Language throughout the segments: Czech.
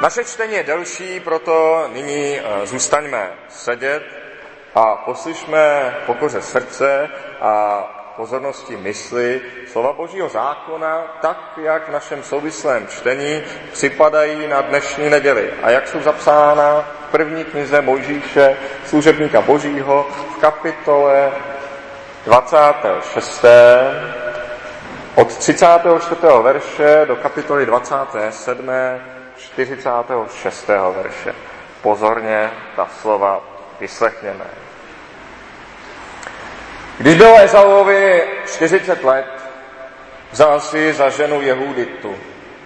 Naše čtení je delší, proto nyní eh, zůstaňme sedět a poslyšme pokoře srdce a pozornosti mysli slova Božího zákona, tak, jak v našem souvislém čtení připadají na dnešní neděli a jak jsou zapsána v první knize Mojžíše, služebníka Božího, v kapitole 26. od 34. verše do kapitoly 27. 46. verše. Pozorně ta slova vyslechněme. Když bylo Ezauovi 40 let, vzal si za ženu Jehuditu,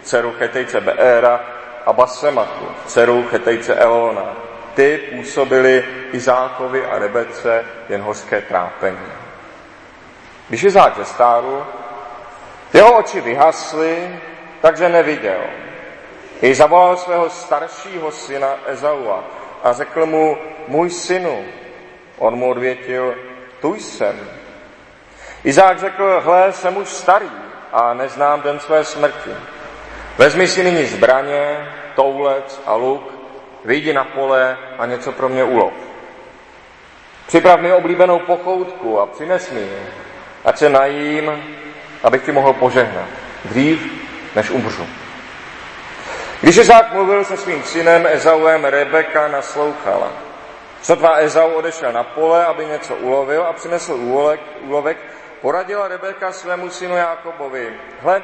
dceru Chetejce Beéra a Basematu, dceru Chetejce Elona. Ty působili Izákovi a Rebece jen hořké trápení. Když Izák zestárl, jeho oči vyhasly, takže neviděl. I zavolal svého staršího syna Ezaua a řekl mu, můj synu. On mu odvětil, tu jsem. Izák řekl, hle, jsem už starý a neznám den své smrti. Vezmi si nyní zbraně, toulec a luk, vyjdi na pole a něco pro mě ulov. Připrav mi oblíbenou pochoutku a přines mi ji, ať se najím, abych ti mohl požehnat. Dřív, než umřu. Když Izák mluvil se svým synem Ezauem, Rebeka naslouchala. Sotva Ezau odešel na pole, aby něco ulovil a přinesl úlovek, úlovek poradila Rebeka svému synu Jákobovi. Hle,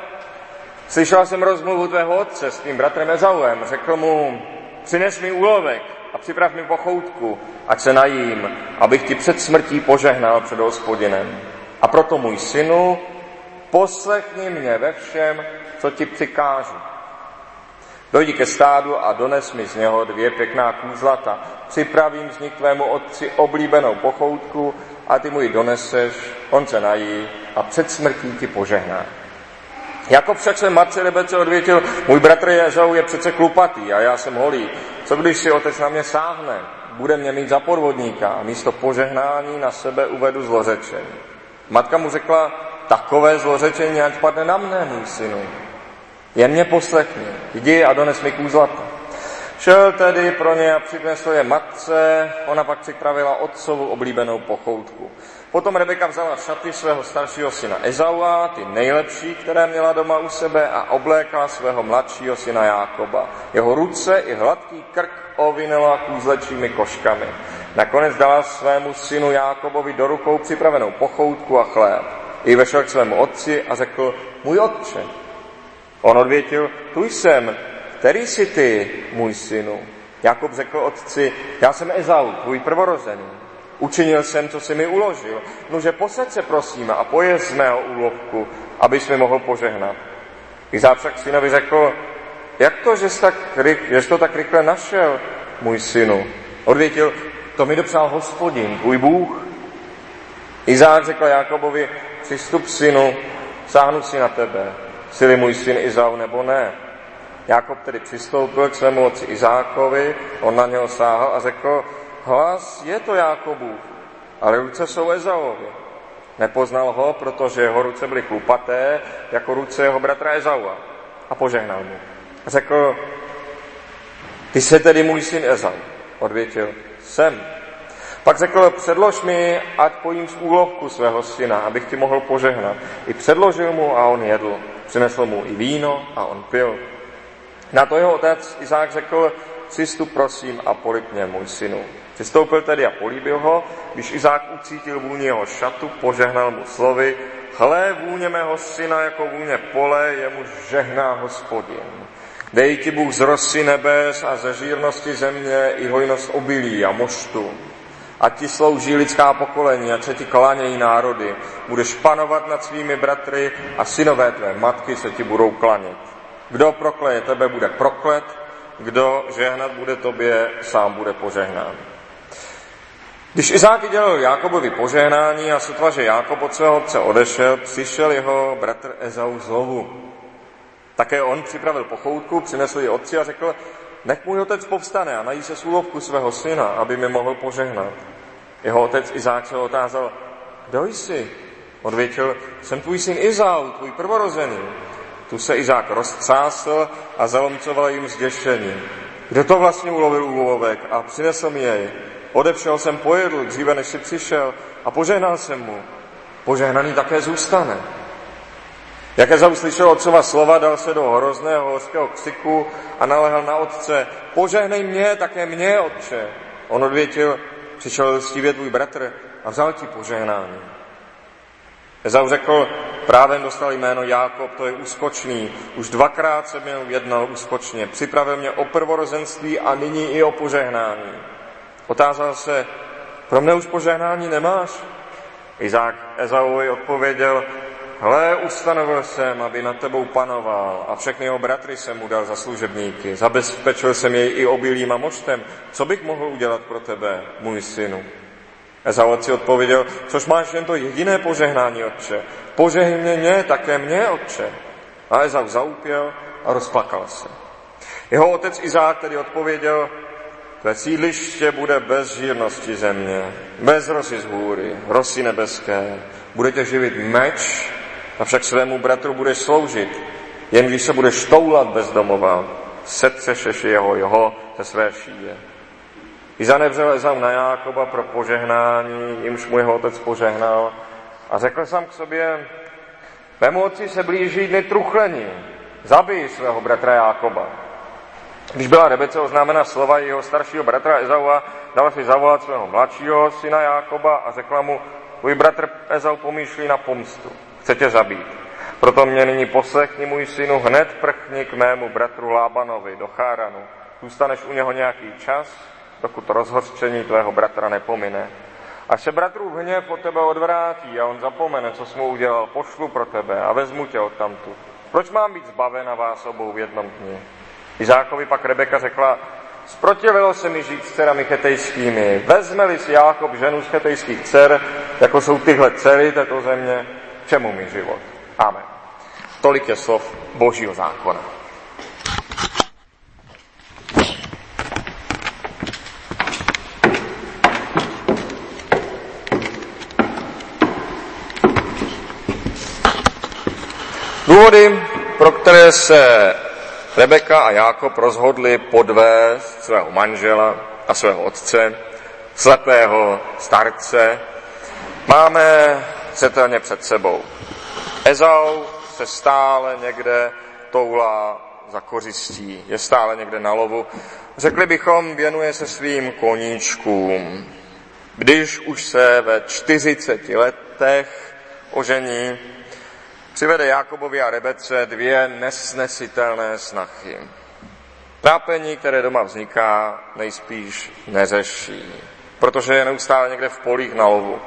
slyšela jsem rozmluvu tvého otce s tvým bratrem Ezauem. Řekl mu, přines mi úlovek a připrav mi pochoutku, ať se najím, abych ti před smrtí požehnal před hospodinem. A proto můj synu, poslechni mě ve všem, co ti přikážu. Dojdi ke stádu a dones mi z něho dvě pěkná kůzlata. Připravím z nich tvému otci oblíbenou pochoutku a ty mu ji doneseš, on se nají a před smrtí ti požehná. Jako však se matce Rebece odvětil, můj bratr Jezou je přece klupatý a já jsem holý. Co když si otec na mě sáhne? Bude mě mít za podvodníka a místo požehnání na sebe uvedu zlořečení. Matka mu řekla, takové zlořečení ať padne na mne, můj synu. Jen mě poslechni, jdi a dones mi kůzlata. Šel tedy pro ně a přinesl je matce, ona pak připravila otcovu oblíbenou pochoutku. Potom Rebeka vzala šaty svého staršího syna Ezaua, ty nejlepší, které měla doma u sebe, a oblékala svého mladšího syna Jákoba. Jeho ruce i hladký krk ovinila kůzlečími koškami. Nakonec dala svému synu Jákobovi do rukou připravenou pochoutku a chléb. I vešel k svému otci a řekl, můj otče, On odvětil, tu jsem, který jsi ty, můj synu? Jakob řekl otci, já jsem Ezau, tvůj prvorozený. Učinil jsem, co si mi uložil. Nože posaď se prosím a pojez z mého úlovku, abys mi mohl požehnat. Izák však synovi řekl, jak to, že jsi, tak, že to tak rychle našel, můj synu? Odvětil, to mi dopřál hospodin, tvůj Bůh. Izák řekl Jakobovi, přistup synu, sáhnu si na tebe sily můj syn Izau nebo ne. Jakob tedy přistoupil k svému otci Izákovi, on na něho sáhl a řekl, hlas je to Jákobu, ale ruce jsou Ezauovi. Nepoznal ho, protože jeho ruce byly klupaté, jako ruce jeho bratra Ezaua. A požehnal mu. Řekl, ty jsi tedy můj syn Ezau. Odvětil, jsem. Pak řekl, předlož mi, ať pojím z úlovku svého syna, abych ti mohl požehnat. I předložil mu a on jedl. Přinesl mu i víno a on pil. Na to jeho otec Izák řekl, přistup prosím a polib mě, můj synu. Přistoupil tedy a políbil ho, když Izák ucítil vůni jeho šatu, požehnal mu slovy, hle vůně mého syna jako vůně pole, jemu žehná hospodin. Dej ti Bůh z rosy nebes a ze žírnosti země i hojnost obilí a moštu. A ti slouží lidská pokolení, ať se ti klánějí národy. Budeš panovat nad svými bratry a synové tvé matky se ti budou klanět. Kdo prokleje tebe, bude proklet, kdo žehnat bude tobě, sám bude požehnán. Když Izák dělal Jákobovi požehnání a sotva, že Jákob od svého otce odešel, přišel jeho bratr Ezau znovu. Také on připravil pochoutku, přinesl ji otci a řekl, Nech můj otec povstane a nají se súlovku svého syna, aby mi mohl požehnat. Jeho otec Izák se otázal, kdo jsi? Odvětil, jsem tvůj syn Izau, tvůj prvorozený. Tu se Izák roztřásl a zalomcoval jim zděšení. Kdo to vlastně ulovil úlovek a přinesl mi jej? Odepřel jsem pojedl dříve, než si přišel a požehnal jsem mu. Požehnaný také zůstane. Jak Ezau slyšel otcova slova, dal se do hrozného hořkého ksiku a nalehal na otce, požehnej mě, také mě, otče. On odvětil, přišel lstivě tvůj bratr a vzal ti požehnání. Ezau řekl, právě dostal jméno Jákob, to je úskočný. Už dvakrát se mě jednal úskočně. Připravil mě o prvorozenství a nyní i o požehnání. Otázal se, pro mne už požehnání nemáš? Izák Ezauovi odpověděl, Hle, ustanovil jsem, aby nad tebou panoval a všechny jeho bratry jsem mu dal za služebníky. Zabezpečil jsem jej i obilým a moštem. Co bych mohl udělat pro tebe, můj synu? Ezau si odpověděl, což máš jen to jediné požehnání, otče. Požehni mě, také mě, otče. A Ezau zaupěl a rozplakal se. Jeho otec Izák tedy odpověděl, tvé sídliště bude bez žírnosti země, bez rosy z hůry, rosy nebeské. Budete živit meč Avšak svému bratru budeš sloužit, jen když se budeš toulat bez domova, setřešeš jeho, jeho ze své šíje. I zanevřel Ezau na Jákoba pro požehnání, jimž mu jeho otec požehnal a řekl sám k sobě, mému otci se blíží dny truchlení, zabij svého bratra Jákoba. Když byla Rebece oznámena slova jeho staršího bratra Ezaua, dala si zavolat svého mladšího syna Jákoba a řekla mu, tvůj bratr Ezau pomýšlí na pomstu chce tě zabít. Proto mě nyní poslechni, můj synu, hned prchni k mému bratru Lábanovi do Cháranu. Zůstaneš u něho nějaký čas, dokud rozhořčení tvého bratra nepomine. Až se bratru v hněv od tebe odvrátí a on zapomene, co jsi mu udělal, pošlu pro tebe a vezmu tě od tamtu. Proč mám být zbavena vás obou v jednom dni? Izákovi pak Rebeka řekla, Sprotivilo se mi žít s dcerami chetejskými. Vezme-li si Jákob ženu z chetejských dcer, jako jsou tyhle dcery této země, čemu mi život. Amen. Tolik je slov Božího zákona. Důvody, pro které se Rebeka a Jákob rozhodli podvést svého manžela a svého otce, slepého starce, máme zřetelně před sebou. Ezau se stále někde toulá za kořistí, je stále někde na lovu. Řekli bychom, věnuje se svým koníčkům. Když už se ve 40 letech ožení, přivede Jakobovi a Rebece dvě nesnesitelné snachy. Trápení, které doma vzniká, nejspíš neřeší, protože je neustále někde v polích na lovu.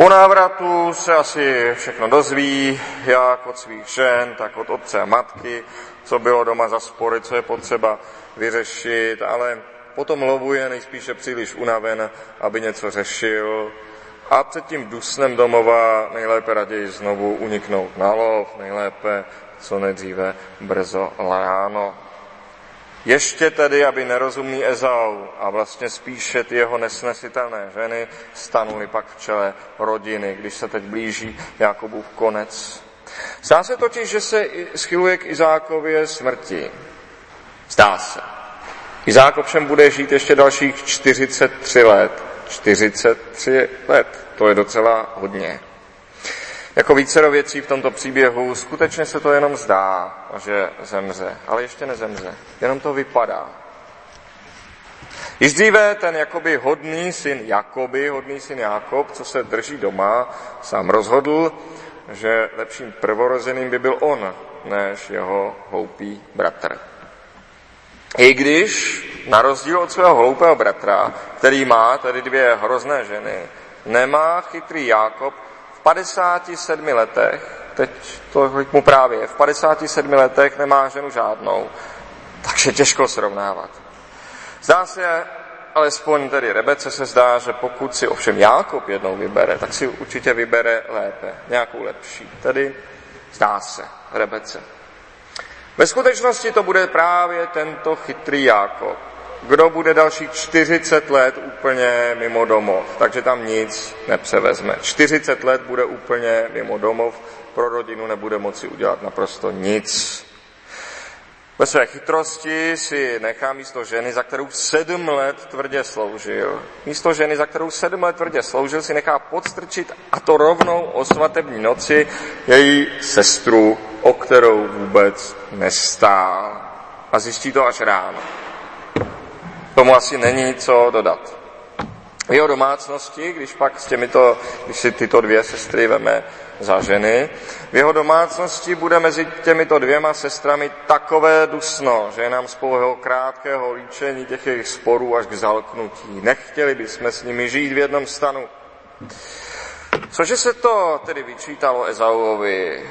Po návratu se asi všechno dozví, jak od svých žen, tak od otce a matky, co bylo doma za spory, co je potřeba vyřešit, ale potom lovuje nejspíše příliš unaven, aby něco řešil a před tím dusnem domova nejlépe raději znovu uniknout na lov, nejlépe co nejdříve brzo ráno. Ještě tedy, aby nerozumný Ezau a vlastně spíše ty jeho nesnesitelné ženy stanuli pak v čele rodiny, když se teď blíží Jakobův konec. Zdá se totiž, že se schyluje k Izákově smrti. Zdá se. Izák ovšem bude žít ještě dalších 43 let. 43 let, to je docela hodně. Jako vícero věcí v tomto příběhu, skutečně se to jenom zdá, že zemře, ale ještě nezemře, jenom to vypadá. Již dříve ten jakoby hodný syn Jakoby, hodný syn Jakob, co se drží doma, sám rozhodl, že lepším prvorozeným by byl on, než jeho hloupý bratr. I když, na rozdíl od svého hloupého bratra, který má tady dvě hrozné ženy, nemá chytrý Jákob 57 letech, teď to mu právě je, v 57 letech nemá ženu žádnou, takže těžko srovnávat. Zdá se, alespoň tedy Rebece se zdá, že pokud si ovšem Jákob jednou vybere, tak si určitě vybere lépe, nějakou lepší. Tedy zdá se Rebece. Ve skutečnosti to bude právě tento chytrý Jákob, kdo bude dalších 40 let úplně mimo domov, takže tam nic nepřevezme. 40 let bude úplně mimo domov pro rodinu nebude moci udělat naprosto nic. Ve své chytrosti si nechá místo ženy, za kterou sedm let tvrdě sloužil, místo ženy, za kterou sedm let tvrdě sloužil, si nechá podstrčit a to rovnou o svatební noci její sestru, o kterou vůbec nestál. A zjistí to až ráno. Tomu asi není co dodat. V jeho domácnosti, když pak s těmito, když si tyto dvě sestry veme za ženy, v jeho domácnosti bude mezi těmito dvěma sestrami takové dusno, že je nám z pouhého krátkého líčení těch jejich sporů až k zalknutí. Nechtěli bychom s nimi žít v jednom stanu. Cože se to tedy vyčítalo Ezauovi?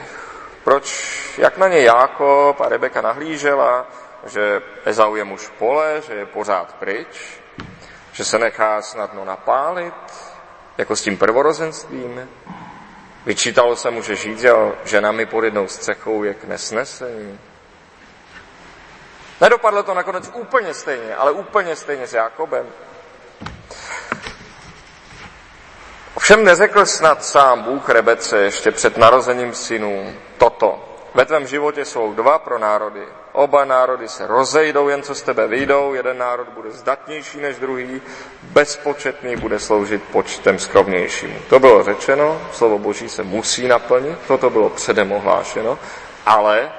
Proč, jak na ně Jákob a Rebeka nahlížela, že Ezau je muž pole, že je pořád pryč, že se nechá snadno napálit, jako s tím prvorozenstvím. Vyčítalo se mu, že s ženami pod jednou střechou je k nesnesení. Nedopadlo to nakonec úplně stejně, ale úplně stejně s Jakobem. Ovšem neřekl snad sám Bůh Rebece ještě před narozením synů toto. Ve tvém životě jsou dva pro národy. Oba národy se rozejdou, jen co z tebe vyjdou. Jeden národ bude zdatnější než druhý, bezpočetný bude sloužit počtem skromnějšímu. To bylo řečeno, slovo Boží se musí naplnit, toto bylo předem ohlášeno, ale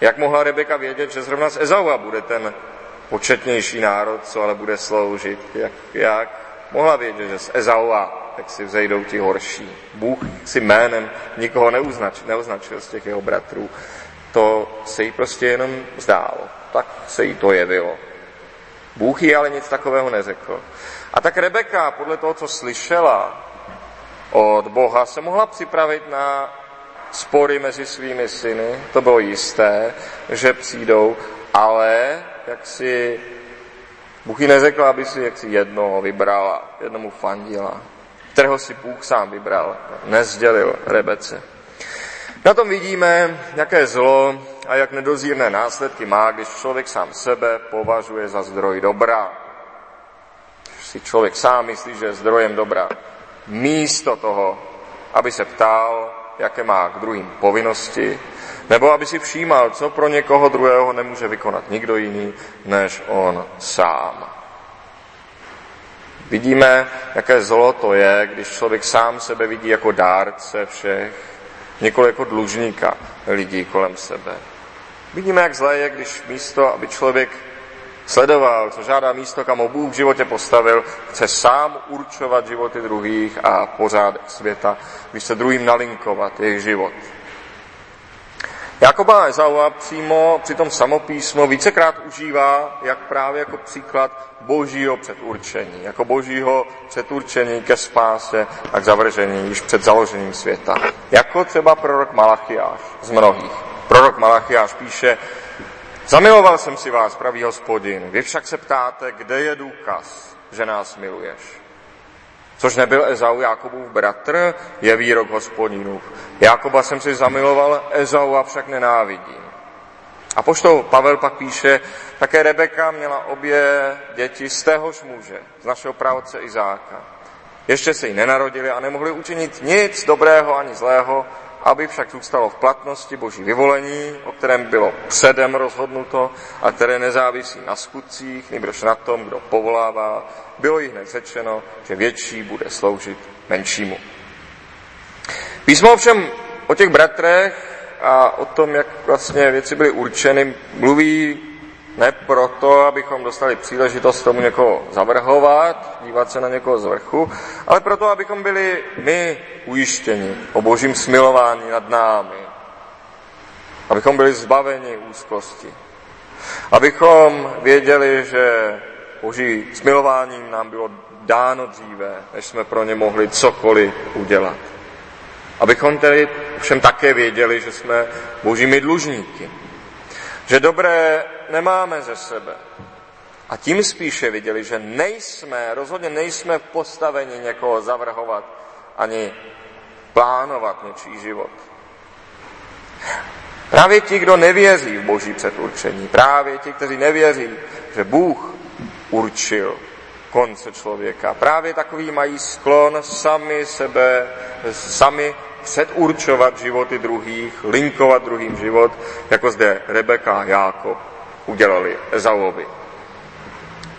jak mohla Rebeka vědět, že zrovna z Ezaua bude ten početnější národ, co ale bude sloužit? Jak, jak mohla vědět, že z Ezaua tak si vzejdou ti horší. Bůh si jménem nikoho neuznač, neuznačil z těch jeho bratrů. To se jí prostě jenom zdálo. Tak se jí to jevilo. Bůh jí ale nic takového neřekl. A tak Rebeka, podle toho, co slyšela od Boha, se mohla připravit na spory mezi svými syny. To bylo jisté, že přijdou, ale jak si Bůh jí neřekl, aby si jaksi jednoho vybrala, jednomu fandila kterého si Bůh sám vybral, nezdělil Rebece. Na tom vidíme, jaké zlo a jak nedozírné následky má, když člověk sám sebe považuje za zdroj dobra. Když si člověk sám myslí, že je zdrojem dobra. Místo toho, aby se ptal, jaké má k druhým povinnosti, nebo aby si všímal, co pro někoho druhého nemůže vykonat nikdo jiný, než on sám. Vidíme, jaké zlo to je, když člověk sám sebe vidí jako dárce všech, nikoli jako dlužníka lidí kolem sebe. Vidíme, jak zlé je, když místo, aby člověk sledoval, co žádá místo, kam ho Bůh v životě postavil, chce sám určovat životy druhých a pořádek světa, když se druhým nalinkovat jejich život. Jakoba Ezaua přímo při tom samopísmu vícekrát užívá jak právě jako příklad božího předurčení, jako božího předurčení ke spáse a k zavržení již před založením světa. Jako třeba prorok Malachiáš z mnohých. Prorok Malachiáš píše, zamiloval jsem si vás, pravý hospodin, vy však se ptáte, kde je důkaz, že nás miluješ. Což nebyl Ezau Jakobův bratr, je výrok hospodinův. Jakoba jsem si zamiloval, Ezau a však nenávidím. A poštou Pavel pak píše, také Rebeka měla obě děti z téhož muže, z našeho pravodce Izáka. Ještě se jí nenarodili a nemohli učinit nic dobrého ani zlého, aby však zůstalo v platnosti boží vyvolení, o kterém bylo předem rozhodnuto a které nezávisí na skutcích, nebož na tom, kdo povolává, bylo jí hned řečeno, že větší bude sloužit menšímu. Písmo ovšem o těch bratrech a o tom, jak vlastně věci byly určeny, mluví ne proto, abychom dostali příležitost tomu někoho zavrhovat, dívat se na někoho z vrchu, ale proto, abychom byli my ujištěni o božím smilování nad námi. Abychom byli zbaveni úzkosti. Abychom věděli, že boží smilování nám bylo dáno dříve, než jsme pro ně mohli cokoliv udělat. Abychom tedy všem také věděli, že jsme božími dlužníky. Že dobré nemáme ze sebe. A tím spíše viděli, že nejsme, rozhodně nejsme v postavení někoho zavrhovat ani plánovat něčí život. Právě ti, kdo nevěří v boží předurčení, právě ti, kteří nevěří, že Bůh určil konce člověka, právě takový mají sklon sami sebe, sami předurčovat životy druhých, linkovat druhým život, jako zde Rebeka a Jákob udělali Ezauovi.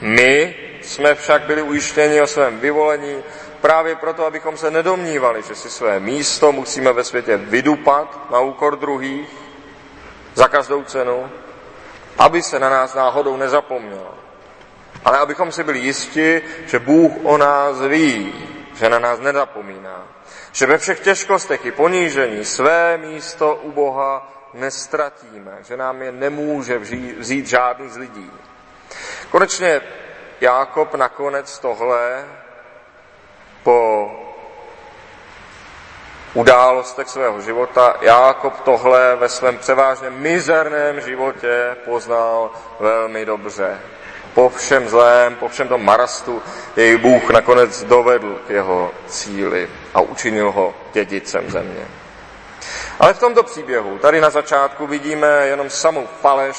My jsme však byli ujištěni o svém vyvolení právě proto, abychom se nedomnívali, že si své místo musíme ve světě vydupat na úkor druhých za každou cenu, aby se na nás náhodou nezapomnělo. Ale abychom si byli jisti, že Bůh o nás ví, že na nás nezapomíná, že ve všech těžkostech i ponížení své místo u Boha nestratíme, že nám je nemůže vzít žádný z lidí. Konečně Jákob nakonec tohle po událostech svého života, Jákob tohle ve svém převážně mizerném životě poznal velmi dobře. Po všem zlém, po všem tom marastu jej Bůh nakonec dovedl k jeho cíli a učinil ho dědicem země. Ale v tomto příběhu, tady na začátku vidíme jenom samou faleš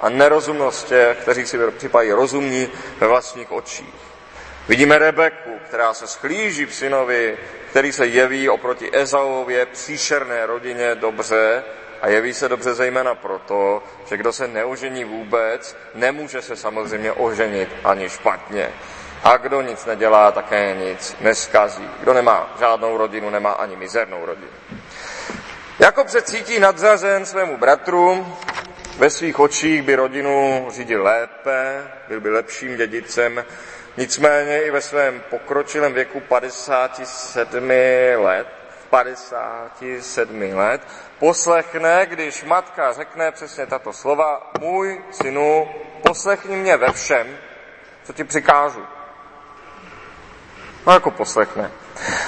a nerozumnost těch, kteří si připadají rozumní ve vlastních očích. Vidíme Rebeku, která se schlíží v synovi, který se jeví oproti Ezaově příšerné rodině dobře a jeví se dobře zejména proto, že kdo se neožení vůbec, nemůže se samozřejmě oženit ani špatně. A kdo nic nedělá, také nic neskazí. Kdo nemá žádnou rodinu, nemá ani mizernou rodinu. Jakob se cítí nadřazen svému bratru, ve svých očích by rodinu řídil lépe, byl by lepším dědicem, nicméně i ve svém pokročilém věku 57 let, 57 let, poslechne, když matka řekne přesně tato slova, můj synu, poslechni mě ve všem, co ti přikážu. No jako poslechne.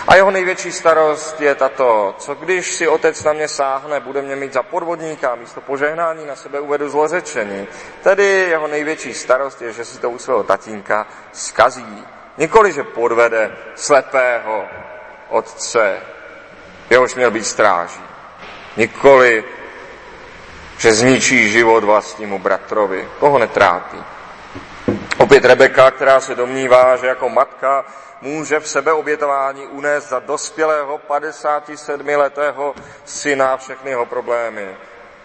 A jeho největší starost je tato, co když si otec na mě sáhne, bude mě mít za podvodníka, místo požehnání na sebe uvedu zlořečení. Tedy jeho největší starost je, že si to u svého tatínka skazí. Nikoli, že podvede slepého otce, jehož měl být stráží. Nikoli, že zničí život vlastnímu bratrovi. Koho netrápí. Opět Rebeka, která se domnívá, že jako matka může v sebeobětování unést za dospělého 57-letého syna všechny jeho problémy,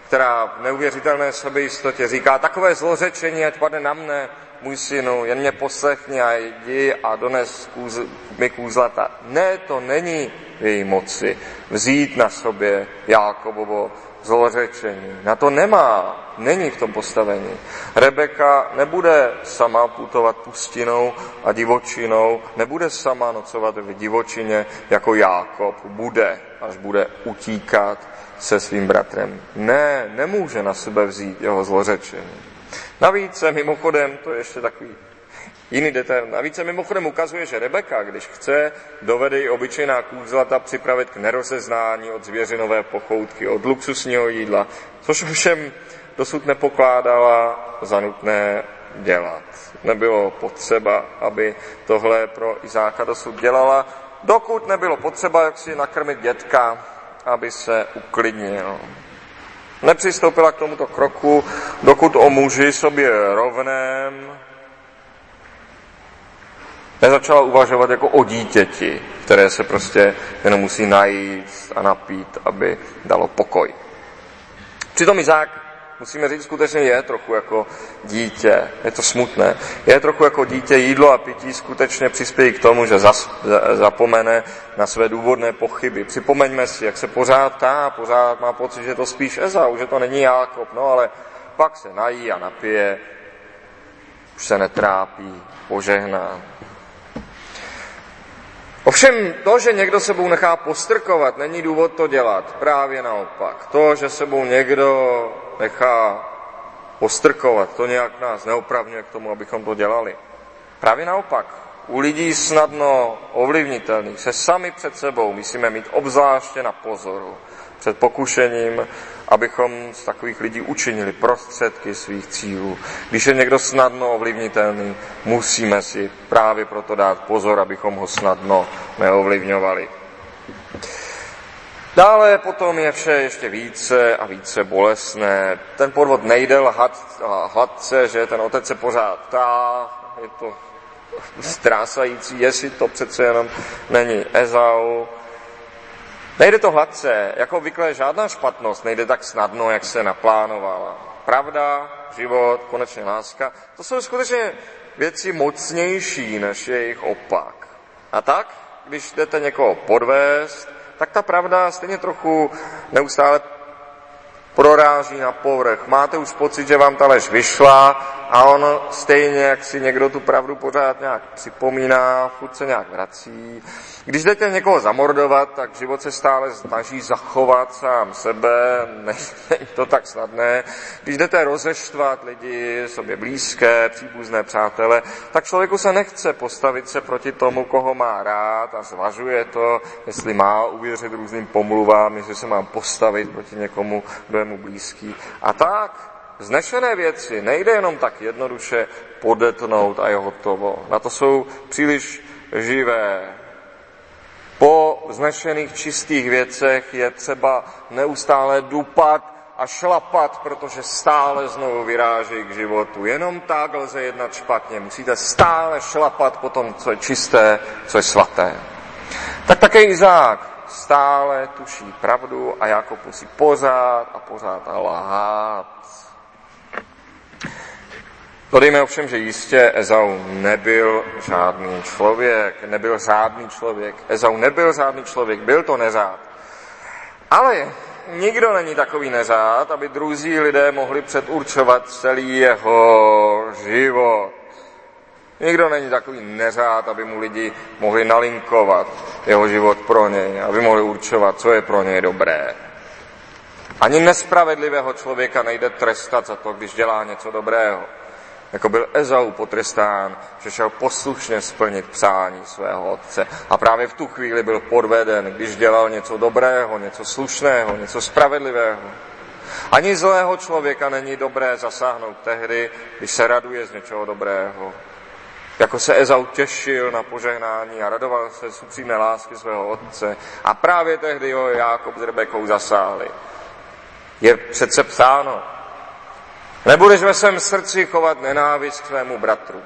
která v neuvěřitelné sebejistotě říká, takové zlořečení, ať padne na mne, můj synu, jen mě poslechni a jdi a dones kůz, mi kůzlata. Ne, to není v její moci vzít na sobě Jákobovo zlořečení. Na to nemá, není v tom postavení. Rebeka nebude sama putovat pustinou a divočinou, nebude sama nocovat v divočině jako Jákob. Bude, až bude utíkat se svým bratrem. Ne, nemůže na sebe vzít jeho zlořečení. Navíc mimochodem, to je ještě takový Jiný detail. Navíc se mimochodem ukazuje, že Rebeka, když chce, dovede i obyčejná kůzlata připravit k nerozeznání od zvěřinové pochoutky, od luxusního jídla, což ovšem dosud nepokládala za nutné dělat. Nebylo potřeba, aby tohle pro Izáka dosud dělala, dokud nebylo potřeba, jak si nakrmit dětka, aby se uklidnil. Nepřistoupila k tomuto kroku, dokud o muži sobě rovném nezačala uvažovat jako o dítěti, které se prostě jenom musí najít a napít, aby dalo pokoj. Přitom Izák, musíme říct, skutečně je trochu jako dítě. Je to smutné. Je trochu jako dítě, jídlo a pití skutečně přispějí k tomu, že zas, zapomene na své důvodné pochyby. Připomeňme si, jak se pořád tá, pořád má pocit, že to spíš Ezau, že to není Jákob, no ale pak se nají a napije, už se netrápí, požehná. Ovšem to, že někdo sebou nechá postrkovat, není důvod to dělat. Právě naopak. To, že sebou někdo nechá postrkovat, to nějak nás neopravňuje k tomu, abychom to dělali. Právě naopak. U lidí snadno ovlivnitelných se sami před sebou musíme mít obzvláště na pozoru před pokušením, abychom z takových lidí učinili prostředky svých cílů. Když je někdo snadno ovlivnitelný, musíme si právě proto dát pozor, abychom ho snadno neovlivňovali. Dále potom je vše ještě více a více bolestné. Ten podvod nejde lhat, hladce, že ten otec se pořád ptá, je to strásající, jestli to přece jenom není Ezau, Nejde to hladce, jako obvykle žádná špatnost nejde tak snadno, jak se naplánovala. Pravda, život, konečně láska, to jsou skutečně věci mocnější než jejich opak. A tak, když jdete někoho podvést, tak ta pravda stejně trochu neustále proráží na povrch. Máte už pocit, že vám ta lež vyšla a on stejně, jak si někdo tu pravdu pořád nějak připomíná, furt se nějak vrací. Když jdete někoho zamordovat, tak život se stále snaží zachovat sám sebe, není to tak snadné. Když jdete rozeštvat lidi, sobě blízké, příbuzné přátele, tak člověku se nechce postavit se proti tomu, koho má rád a zvažuje to, jestli má uvěřit různým pomluvám, jestli se mám postavit proti někomu, kdo je mu blízký. A tak Znešené věci nejde jenom tak jednoduše podetnout a je hotovo. Na to jsou příliš živé. Po znešených čistých věcech je třeba neustále dupat a šlapat, protože stále znovu vyráží k životu. Jenom tak lze jednat špatně. Musíte stále šlapat po tom, co je čisté, co je svaté. Tak také Izák stále tuší pravdu a Jakob musí pořád a pořád lhát. Dodejme ovšem, že jistě Ezau nebyl žádný člověk, nebyl žádný člověk. Ezau nebyl žádný člověk, byl to neřád. Ale nikdo není takový neřád, aby druzí lidé mohli předurčovat celý jeho život. Nikdo není takový neřád, aby mu lidi mohli nalinkovat jeho život pro něj, aby mohli určovat, co je pro něj dobré. Ani nespravedlivého člověka nejde trestat za to, když dělá něco dobrého jako byl Ezau potrestán, že šel poslušně splnit přání svého otce. A právě v tu chvíli byl podveden, když dělal něco dobrého, něco slušného, něco spravedlivého. Ani zlého člověka není dobré zasáhnout tehdy, když se raduje z něčeho dobrého. Jako se Ezau těšil na požehnání a radoval se z upřímné lásky svého otce. A právě tehdy ho Jákob s Rebekou zasáhli. Je přece psáno, Nebudeš ve svém srdci chovat nenávist k svému bratru.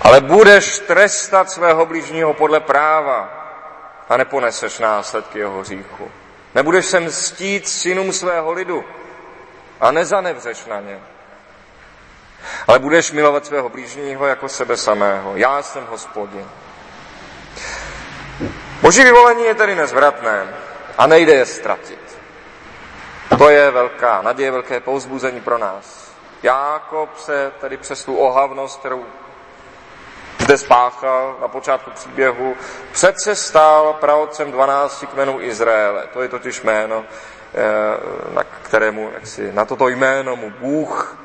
Ale budeš trestat svého blížního podle práva a neponeseš následky jeho hříchu. Nebudeš se mstít synům svého lidu a nezanevřeš na ně. Ale budeš milovat svého blížního jako sebe samého. Já jsem hospodin. Boží vyvolení je tedy nezvratné a nejde je ztratit. To je velká naděje, velké pouzbuzení pro nás. Jákob se tedy přes tu ohavnost, kterou zde spáchal na počátku příběhu, přece stál pravodcem 12 kmenů Izraele. To je totiž jméno, eh, na kterému, si, na toto jméno mu Bůh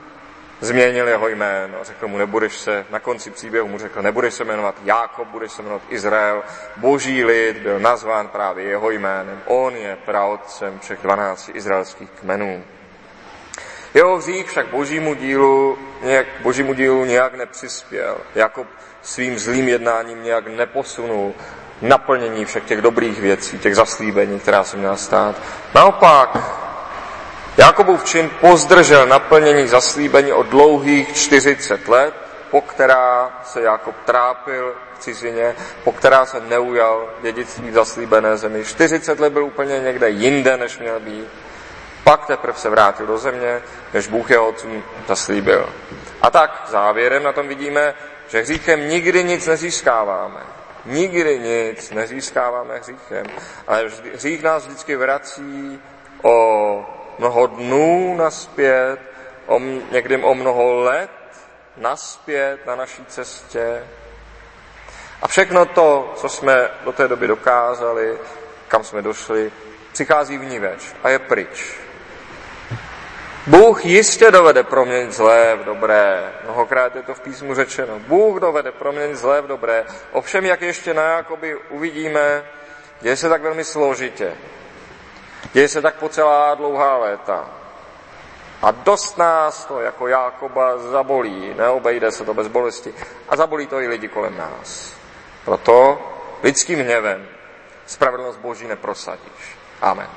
změnil jeho jméno. Řekl mu, nebudeš se, na konci příběhu mu řekl, nebudeš se jmenovat Jákob, budeš se jmenovat Izrael. Boží lid byl nazván právě jeho jménem. On je praotcem všech 12 izraelských kmenů. Jeho hřích však božímu dílu, nějak, božímu dílu nějak nepřispěl. Jakob svým zlým jednáním nějak neposunul naplnění všech těch dobrých věcí, těch zaslíbení, která se měla stát. Naopak, Jakobův čin pozdržel naplnění zaslíbení o dlouhých 40 let, po která se Jakob trápil v cizině, po která se neujal dědictví zaslíbené zemi. 40 let byl úplně někde jinde, než měl být. Pak teprve se vrátil do země, než Bůh jeho otcům zaslíbil. A tak závěrem na tom vidíme, že hříchem nikdy nic nezískáváme. Nikdy nic nezískáváme hříchem. Ale hřích nás vždycky vrací o mnoho dnů naspět, o, někdy o mnoho let naspět na naší cestě. A všechno to, co jsme do té doby dokázali, kam jsme došli, přichází v ní več a je pryč. Bůh jistě dovede proměnit zlé v dobré. Mnohokrát je to v písmu řečeno. Bůh dovede proměnit zlé v dobré. Ovšem, jak ještě na Jakoby uvidíme, děje se tak velmi složitě. Děje se tak po celá dlouhá léta. A dost nás to jako Jákoba zabolí, neobejde se to bez bolesti. A zabolí to i lidi kolem nás. Proto lidským hněvem spravedlnost Boží neprosadíš. Amen.